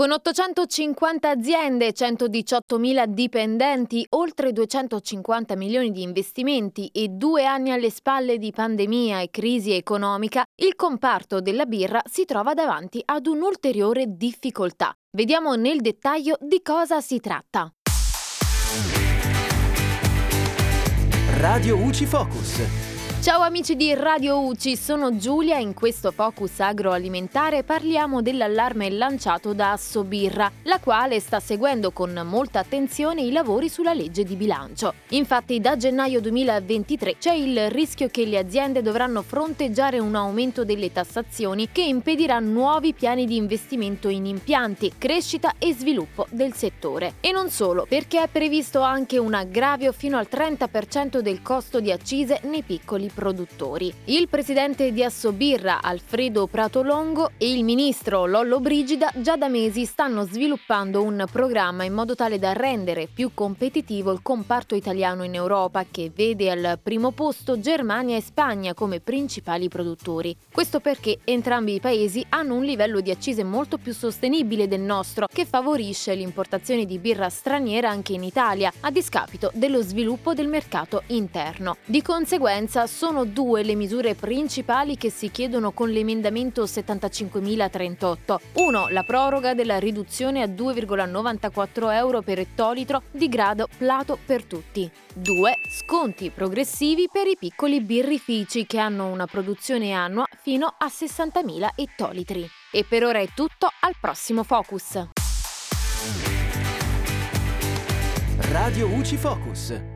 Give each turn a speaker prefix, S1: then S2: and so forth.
S1: Con 850 aziende, 118.000 dipendenti, oltre 250 milioni di investimenti e due anni alle spalle di pandemia e crisi economica, il comparto della birra si trova davanti ad un'ulteriore difficoltà. Vediamo nel dettaglio di cosa si tratta.
S2: Radio UCI Focus.
S1: Ciao amici di Radio UCI, sono Giulia e in questo focus agroalimentare parliamo dell'allarme lanciato da Assobirra, la quale sta seguendo con molta attenzione i lavori sulla legge di bilancio. Infatti da gennaio 2023 c'è il rischio che le aziende dovranno fronteggiare un aumento delle tassazioni che impedirà nuovi piani di investimento in impianti, crescita e sviluppo del settore. E non solo, perché è previsto anche un aggravio fino al 30% del costo di accise nei piccoli produttori. Il presidente di Assobirra, Alfredo Pratolongo, e il ministro Lollo Brigida già da mesi stanno sviluppando un programma in modo tale da rendere più competitivo il comparto italiano in Europa, che vede al primo posto Germania e Spagna come principali produttori. Questo perché entrambi i paesi hanno un livello di accise molto più sostenibile del nostro, che favorisce l'importazione di birra straniera anche in Italia, a discapito dello sviluppo del mercato interno. Di conseguenza, sono due le misure principali che si chiedono con l'emendamento 75.038. Uno, la proroga della riduzione a 2,94 euro per ettolitro di grado plato per tutti. 2. Sconti progressivi per i piccoli birrifici che hanno una produzione annua fino a 60.000 ettolitri. E per ora è tutto, al prossimo Focus.
S2: Radio UCI Focus.